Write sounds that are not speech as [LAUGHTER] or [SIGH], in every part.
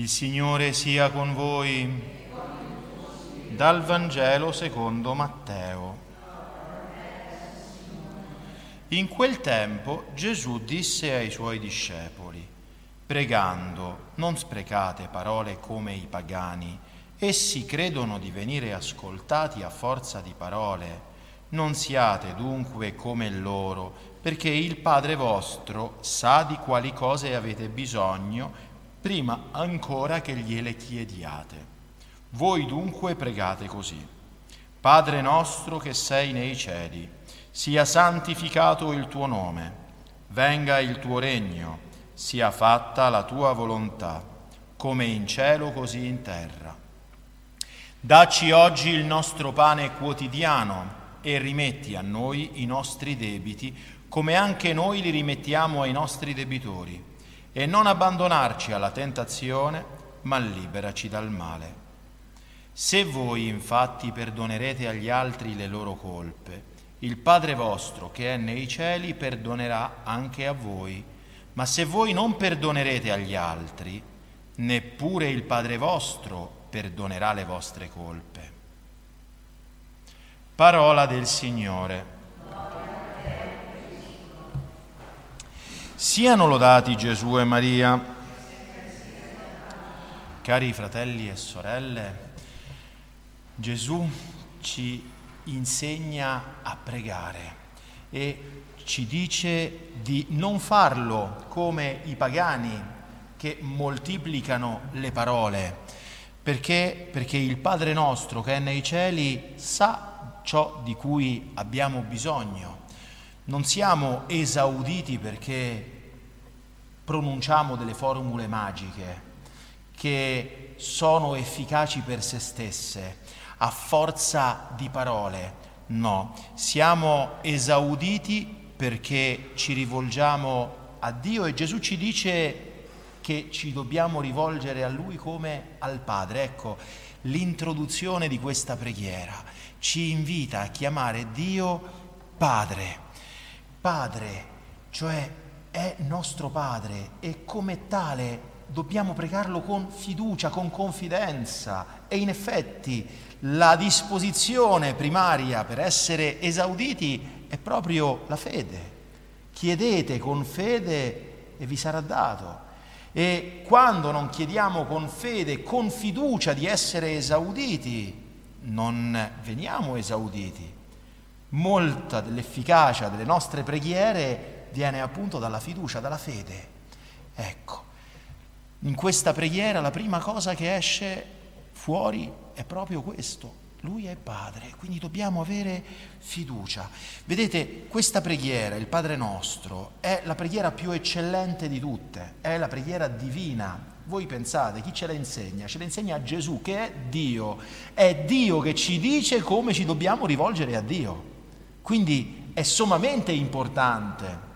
Il Signore sia con voi. Dal Vangelo secondo Matteo. In quel tempo Gesù disse ai suoi discepoli, pregando, non sprecate parole come i pagani, essi credono di venire ascoltati a forza di parole. Non siate dunque come loro, perché il Padre vostro sa di quali cose avete bisogno prima ancora che gliele chiediate. Voi dunque pregate così. Padre nostro che sei nei cieli, sia santificato il tuo nome, venga il tuo regno, sia fatta la tua volontà, come in cielo così in terra. Dacci oggi il nostro pane quotidiano e rimetti a noi i nostri debiti, come anche noi li rimettiamo ai nostri debitori e non abbandonarci alla tentazione, ma liberaci dal male. Se voi infatti perdonerete agli altri le loro colpe, il Padre vostro che è nei cieli perdonerà anche a voi, ma se voi non perdonerete agli altri, neppure il Padre vostro perdonerà le vostre colpe. Parola del Signore. Siano lodati Gesù e Maria. Cari fratelli e sorelle, Gesù ci insegna a pregare e ci dice di non farlo come i pagani che moltiplicano le parole, perché, perché il Padre nostro che è nei cieli sa ciò di cui abbiamo bisogno non siamo esauditi perché pronunciamo delle formule magiche che sono efficaci per se stesse, a forza di parole. No, siamo esauditi perché ci rivolgiamo a Dio e Gesù ci dice che ci dobbiamo rivolgere a Lui come al Padre. Ecco, l'introduzione di questa preghiera ci invita a chiamare Dio Padre. Padre, cioè è nostro Padre e come tale dobbiamo pregarlo con fiducia, con confidenza e in effetti la disposizione primaria per essere esauditi è proprio la fede. Chiedete con fede e vi sarà dato. E quando non chiediamo con fede, con fiducia di essere esauditi, non veniamo esauditi molta dell'efficacia delle nostre preghiere viene appunto dalla fiducia, dalla fede. Ecco, in questa preghiera la prima cosa che esce fuori è proprio questo. Lui è Padre, quindi dobbiamo avere fiducia. Vedete, questa preghiera, il Padre nostro, è la preghiera più eccellente di tutte, è la preghiera divina. Voi pensate, chi ce la insegna? Ce la insegna Gesù, che è Dio. È Dio che ci dice come ci dobbiamo rivolgere a Dio. Quindi è sommamente importante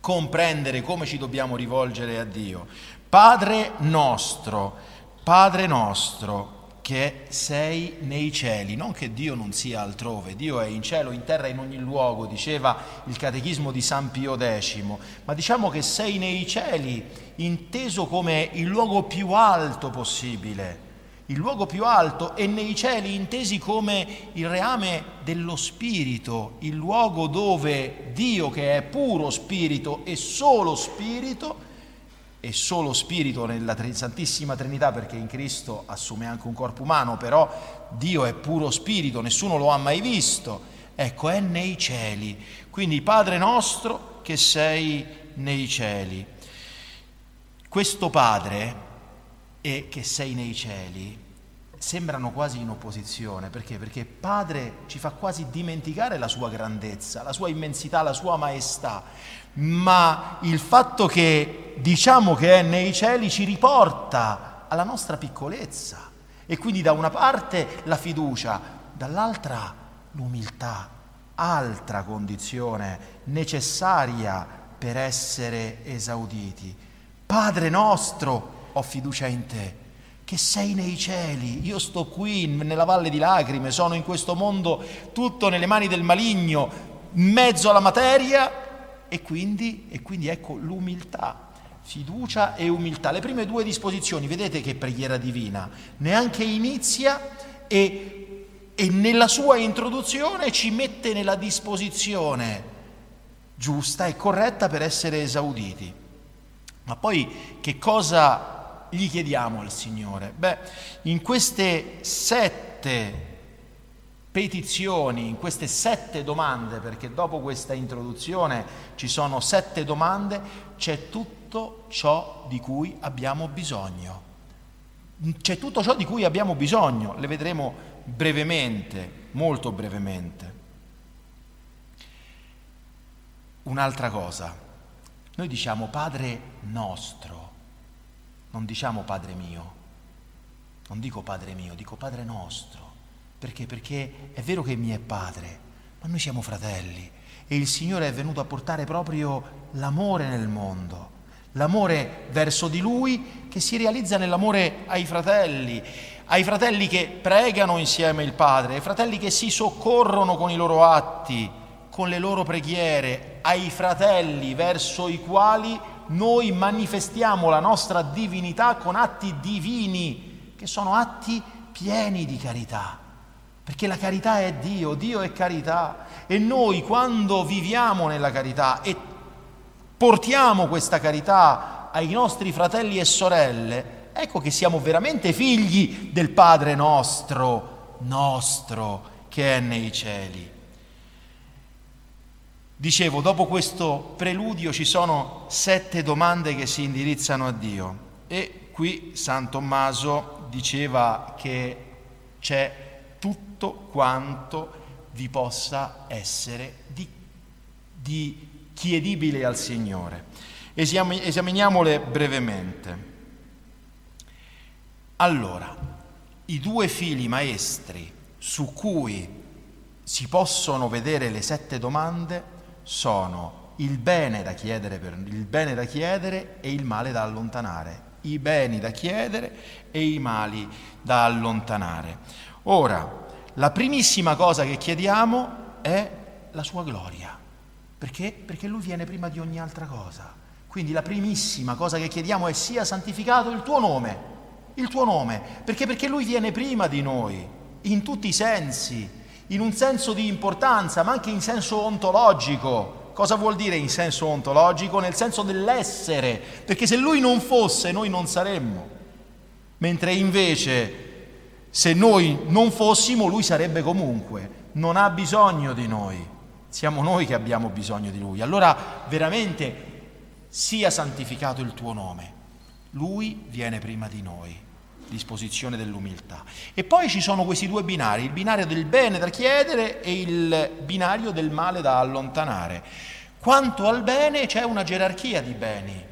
comprendere come ci dobbiamo rivolgere a Dio. Padre nostro, Padre nostro che sei nei cieli, non che Dio non sia altrove, Dio è in cielo, in terra, in ogni luogo, diceva il catechismo di San Pio X, ma diciamo che sei nei cieli, inteso come il luogo più alto possibile il luogo più alto e nei cieli intesi come il reame dello spirito, il luogo dove Dio che è puro spirito e solo spirito, e solo spirito nella Santissima Trinità perché in Cristo assume anche un corpo umano, però Dio è puro spirito, nessuno lo ha mai visto, ecco è nei cieli, quindi Padre nostro che sei nei cieli. Questo Padre e che sei nei cieli sembrano quasi in opposizione. Perché? Perché Padre ci fa quasi dimenticare la sua grandezza, la sua immensità, la sua maestà, ma il fatto che diciamo che è nei cieli ci riporta alla nostra piccolezza. E quindi da una parte la fiducia, dall'altra l'umiltà, altra condizione necessaria per essere esauditi. Padre nostro, ho fiducia in te, che sei nei cieli, io sto qui nella valle di lacrime, sono in questo mondo tutto nelle mani del maligno, in mezzo alla materia e quindi, e quindi ecco l'umiltà, fiducia e umiltà. Le prime due disposizioni, vedete che preghiera divina, neanche inizia e, e nella sua introduzione ci mette nella disposizione giusta e corretta per essere esauditi. Ma poi che cosa gli chiediamo al Signore? Beh, in queste sette petizioni, in queste sette domande, perché dopo questa introduzione ci sono sette domande, c'è tutto ciò di cui abbiamo bisogno. C'è tutto ciò di cui abbiamo bisogno, le vedremo brevemente, molto brevemente. Un'altra cosa, noi diciamo Padre nostro, non diciamo Padre mio, non dico Padre mio, dico Padre nostro. Perché? Perché è vero che mi è padre, ma noi siamo fratelli e il Signore è venuto a portare proprio l'amore nel mondo, l'amore verso di Lui che si realizza nell'amore ai fratelli, ai fratelli che pregano insieme il Padre, ai fratelli che si soccorrono con i loro atti, con le loro preghiere, ai fratelli verso i quali noi manifestiamo la nostra divinità con atti divini, che sono atti pieni di carità. Perché la carità è Dio, Dio è carità e noi quando viviamo nella carità e portiamo questa carità ai nostri fratelli e sorelle, ecco che siamo veramente figli del Padre nostro, nostro, che è nei cieli. Dicevo, dopo questo preludio ci sono sette domande che si indirizzano a Dio e qui San Tommaso diceva che c'è tutto quanto vi possa essere di, di chiedibile al Signore. Esaminiamole brevemente. Allora, i due fili maestri su cui si possono vedere le sette domande sono il bene da chiedere, per, il bene da chiedere e il male da allontanare. I beni da chiedere e i mali da allontanare. Ora, la primissima cosa che chiediamo è la sua gloria. Perché? Perché lui viene prima di ogni altra cosa. Quindi la primissima cosa che chiediamo è sia santificato il tuo nome, il tuo nome, perché? Perché lui viene prima di noi, in tutti i sensi, in un senso di importanza, ma anche in senso ontologico. Cosa vuol dire in senso ontologico? Nel senso dell'essere, perché se lui non fosse noi non saremmo, mentre invece se noi non fossimo, lui sarebbe comunque. Non ha bisogno di noi. Siamo noi che abbiamo bisogno di lui. Allora veramente sia santificato il tuo nome. Lui viene prima di noi, disposizione dell'umiltà. E poi ci sono questi due binari, il binario del bene da chiedere e il binario del male da allontanare. Quanto al bene c'è una gerarchia di beni,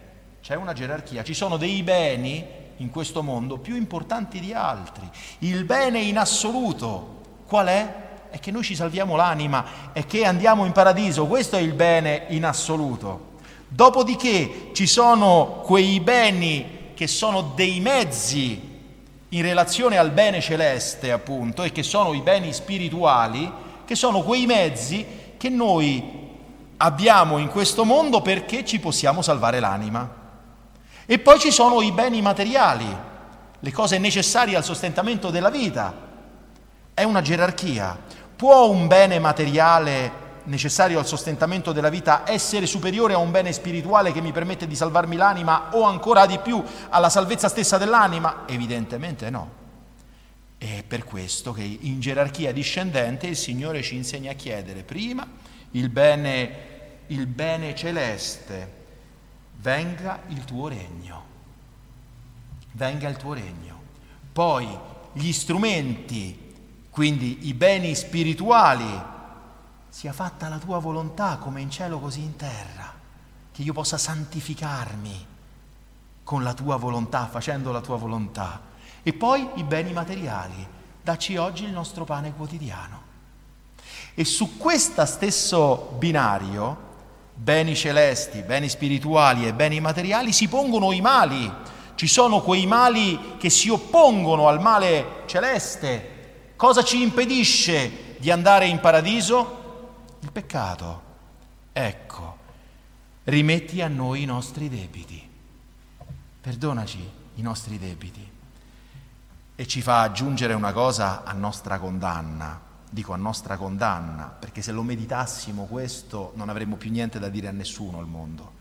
c'è una gerarchia, ci sono dei beni in questo mondo più importanti di altri. Il bene in assoluto qual è? È che noi ci salviamo l'anima e che andiamo in paradiso, questo è il bene in assoluto. Dopodiché ci sono quei beni che sono dei mezzi in relazione al bene celeste, appunto, e che sono i beni spirituali, che sono quei mezzi che noi abbiamo in questo mondo perché ci possiamo salvare l'anima. E poi ci sono i beni materiali, le cose necessarie al sostentamento della vita. È una gerarchia. Può un bene materiale necessario al sostentamento della vita essere superiore a un bene spirituale che mi permette di salvarmi l'anima o ancora di più alla salvezza stessa dell'anima? Evidentemente no. È per questo che in gerarchia discendente il Signore ci insegna a chiedere prima il bene, il bene celeste venga il tuo regno, venga il tuo regno. Poi gli strumenti, quindi i beni spirituali, sia fatta la tua volontà come in cielo così in terra, che io possa santificarmi con la tua volontà, facendo la tua volontà. E poi i beni materiali, dacci oggi il nostro pane quotidiano. E su questo stesso binario beni celesti, beni spirituali e beni materiali, si pongono i mali. Ci sono quei mali che si oppongono al male celeste. Cosa ci impedisce di andare in paradiso? Il peccato. Ecco, rimetti a noi i nostri debiti. perdonaci i nostri debiti. E ci fa aggiungere una cosa a nostra condanna, dico a nostra condanna, perché se lo meditassimo questo non avremmo più niente da dire a nessuno al mondo,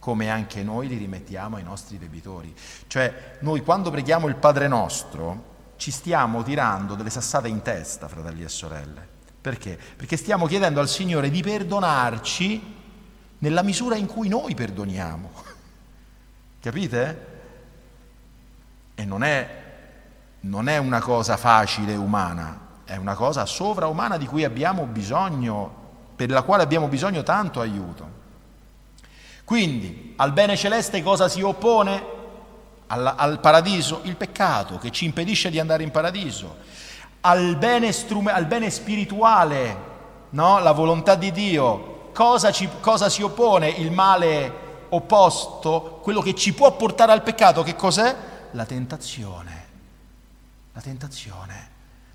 come anche noi li rimettiamo ai nostri debitori. Cioè noi quando preghiamo il Padre nostro ci stiamo tirando delle sassate in testa, fratelli e sorelle. Perché? Perché stiamo chiedendo al Signore di perdonarci nella misura in cui noi perdoniamo. [LAUGHS] Capite? E non è, non è una cosa facile umana, è una cosa sovraumana di cui abbiamo bisogno, per la quale abbiamo bisogno tanto aiuto. Quindi al bene celeste cosa si oppone? Al, al paradiso? Il peccato che ci impedisce di andare in paradiso. Al bene, strume, al bene spirituale, no? la volontà di Dio. Cosa, ci, cosa si oppone? Il male opposto, quello che ci può portare al peccato, che cos'è? La tentazione. La tentazione.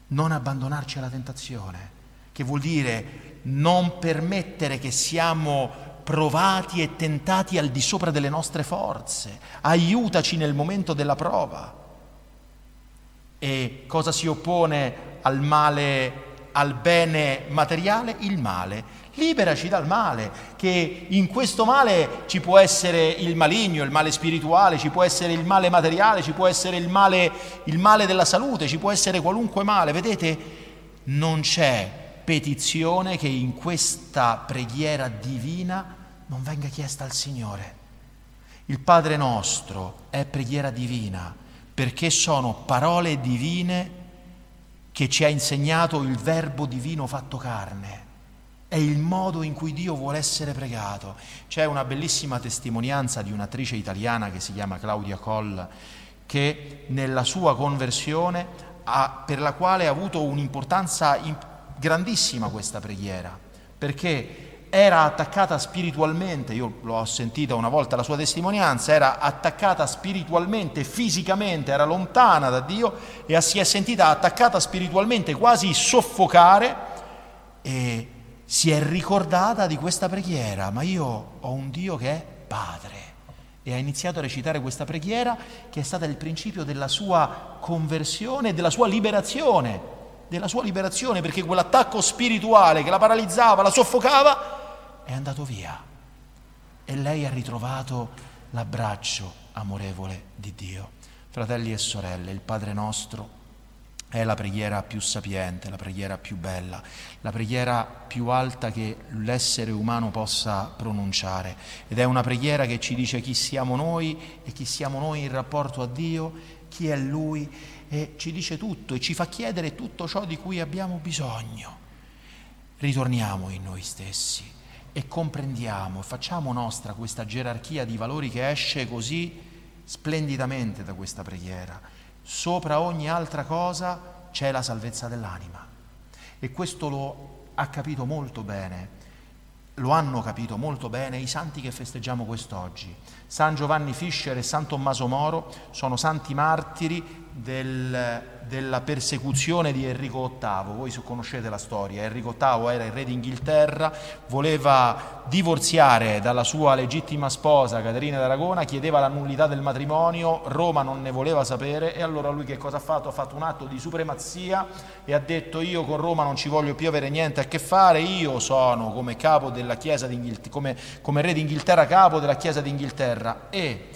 Non abbandonarci alla tentazione, che vuol dire non permettere che siamo provati e tentati al di sopra delle nostre forze. Aiutaci nel momento della prova. E cosa si oppone al male, al bene materiale? Il male liberaci dal male, che in questo male ci può essere il maligno, il male spirituale, ci può essere il male materiale, ci può essere il male, il male della salute, ci può essere qualunque male. Vedete, non c'è petizione che in questa preghiera divina non venga chiesta al Signore. Il Padre nostro è preghiera divina perché sono parole divine che ci ha insegnato il Verbo divino fatto carne è il modo in cui Dio vuole essere pregato. C'è una bellissima testimonianza di un'attrice italiana che si chiama Claudia Coll, che nella sua conversione, ha, per la quale ha avuto un'importanza grandissima questa preghiera, perché era attaccata spiritualmente, io l'ho sentita una volta la sua testimonianza, era attaccata spiritualmente, fisicamente, era lontana da Dio e si è sentita attaccata spiritualmente, quasi soffocare e si è ricordata di questa preghiera, ma io ho un Dio che è Padre. E ha iniziato a recitare questa preghiera che è stata il principio della sua conversione e della sua liberazione, della sua liberazione, perché quell'attacco spirituale che la paralizzava, la soffocava, è andato via. E lei ha ritrovato l'abbraccio amorevole di Dio. Fratelli e sorelle, il Padre nostro è la preghiera più sapiente, la preghiera più bella, la preghiera più alta che l'essere umano possa pronunciare ed è una preghiera che ci dice chi siamo noi e chi siamo noi in rapporto a Dio, chi è Lui e ci dice tutto e ci fa chiedere tutto ciò di cui abbiamo bisogno. Ritorniamo in noi stessi e comprendiamo, facciamo nostra questa gerarchia di valori che esce così splendidamente da questa preghiera sopra ogni altra cosa c'è la salvezza dell'anima. E questo lo ha capito molto bene, lo hanno capito molto bene i santi che festeggiamo quest'oggi. San Giovanni Fischer e San Tommaso Moro sono santi martiri del, della persecuzione di Enrico VIII. Voi conoscete la storia. Enrico VIII era il re d'Inghilterra, voleva divorziare dalla sua legittima sposa Caterina d'Aragona, chiedeva la nullità del matrimonio, Roma non ne voleva sapere e allora lui che cosa ha fatto? Ha fatto un atto di supremazia e ha detto io con Roma non ci voglio più avere niente a che fare, io sono come capo della Chiesa come, come re d'Inghilterra capo della Chiesa d'Inghilterra e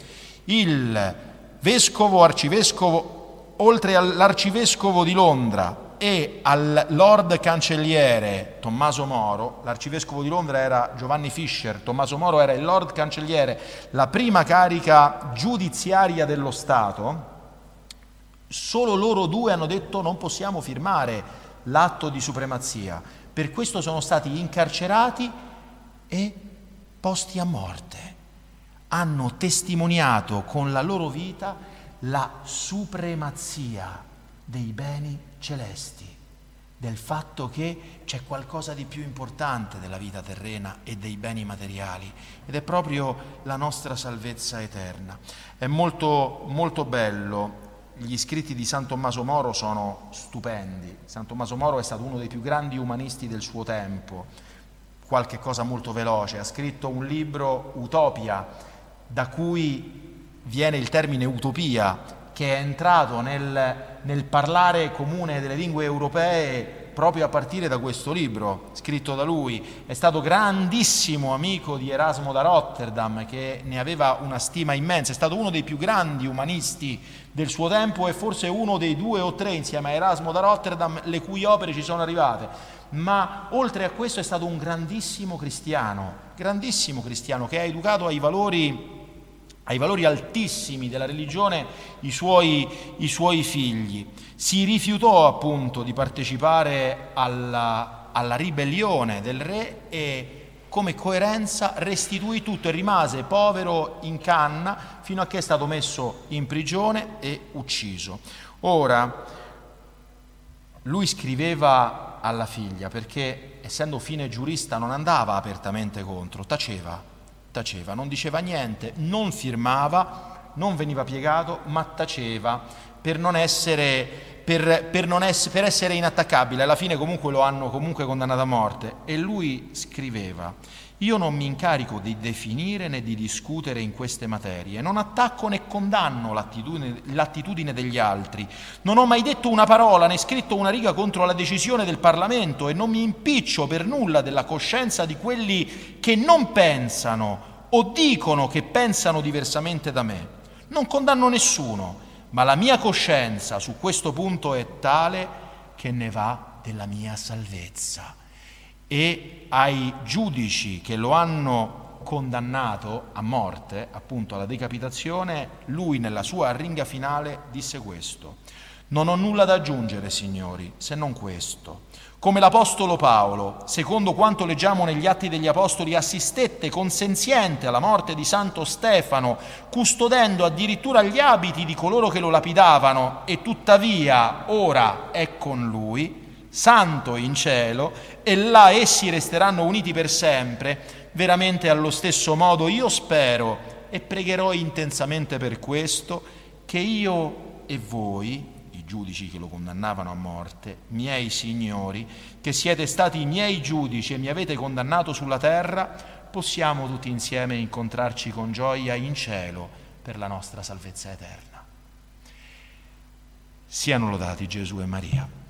il vescovo, arcivescovo oltre all'arcivescovo di Londra e al Lord Cancelliere Tommaso Moro, l'arcivescovo di Londra era Giovanni Fischer, Tommaso Moro era il Lord Cancelliere, la prima carica giudiziaria dello Stato, solo loro due hanno detto non possiamo firmare l'atto di supremazia, per questo sono stati incarcerati e posti a morte. Hanno testimoniato con la loro vita la supremazia dei beni celesti, del fatto che c'è qualcosa di più importante della vita terrena e dei beni materiali ed è proprio la nostra salvezza eterna. È molto, molto bello, gli scritti di San Tommaso Moro sono stupendi, San Tommaso Moro è stato uno dei più grandi umanisti del suo tempo, qualche cosa molto veloce, ha scritto un libro Utopia da cui viene il termine utopia, che è entrato nel, nel parlare comune delle lingue europee proprio a partire da questo libro scritto da lui. È stato grandissimo amico di Erasmo da Rotterdam, che ne aveva una stima immensa, è stato uno dei più grandi umanisti del suo tempo e forse uno dei due o tre insieme a Erasmo da Rotterdam le cui opere ci sono arrivate. Ma oltre a questo è stato un grandissimo cristiano, grandissimo cristiano che ha educato ai valori ai valori altissimi della religione i suoi, i suoi, figli. Si rifiutò appunto di partecipare alla, alla ribellione del re e come coerenza restituì tutto e rimase povero in canna fino a che è stato messo in prigione e ucciso. Ora, lui scriveva alla figlia perché essendo fine giurista non andava apertamente contro, taceva taceva, non diceva niente, non firmava, non veniva piegato, ma taceva per non essere, per, per non ess- per essere inattaccabile. Alla fine comunque lo hanno comunque condannato a morte. E lui scriveva, io non mi incarico di definire né di discutere in queste materie, non attacco né condanno l'attitudine, l'attitudine, degli altri, non ho mai detto una parola né scritto una riga contro la decisione del Parlamento e non mi impiccio per nulla della coscienza di quelli che non pensano o dicono che pensano diversamente da me. Non condanno nessuno, ma la mia coscienza su questo punto è tale che ne va della mia salvezza e ai giudici che lo hanno condannato a morte, appunto alla decapitazione, lui nella sua arringa finale disse questo. Non ho nulla da aggiungere, signori, se non questo. Come l'Apostolo Paolo, secondo quanto leggiamo negli Atti degli Apostoli, assistette consenziente alla morte di Santo Stefano, custodendo addirittura gli abiti di coloro che lo lapidavano, e tuttavia ora è con lui, santo in cielo e là essi resteranno uniti per sempre, veramente allo stesso modo io spero e pregherò intensamente per questo che io e voi, i giudici che lo condannavano a morte, miei signori, che siete stati i miei giudici e mi avete condannato sulla terra, possiamo tutti insieme incontrarci con gioia in cielo per la nostra salvezza eterna. Siano lodati Gesù e Maria.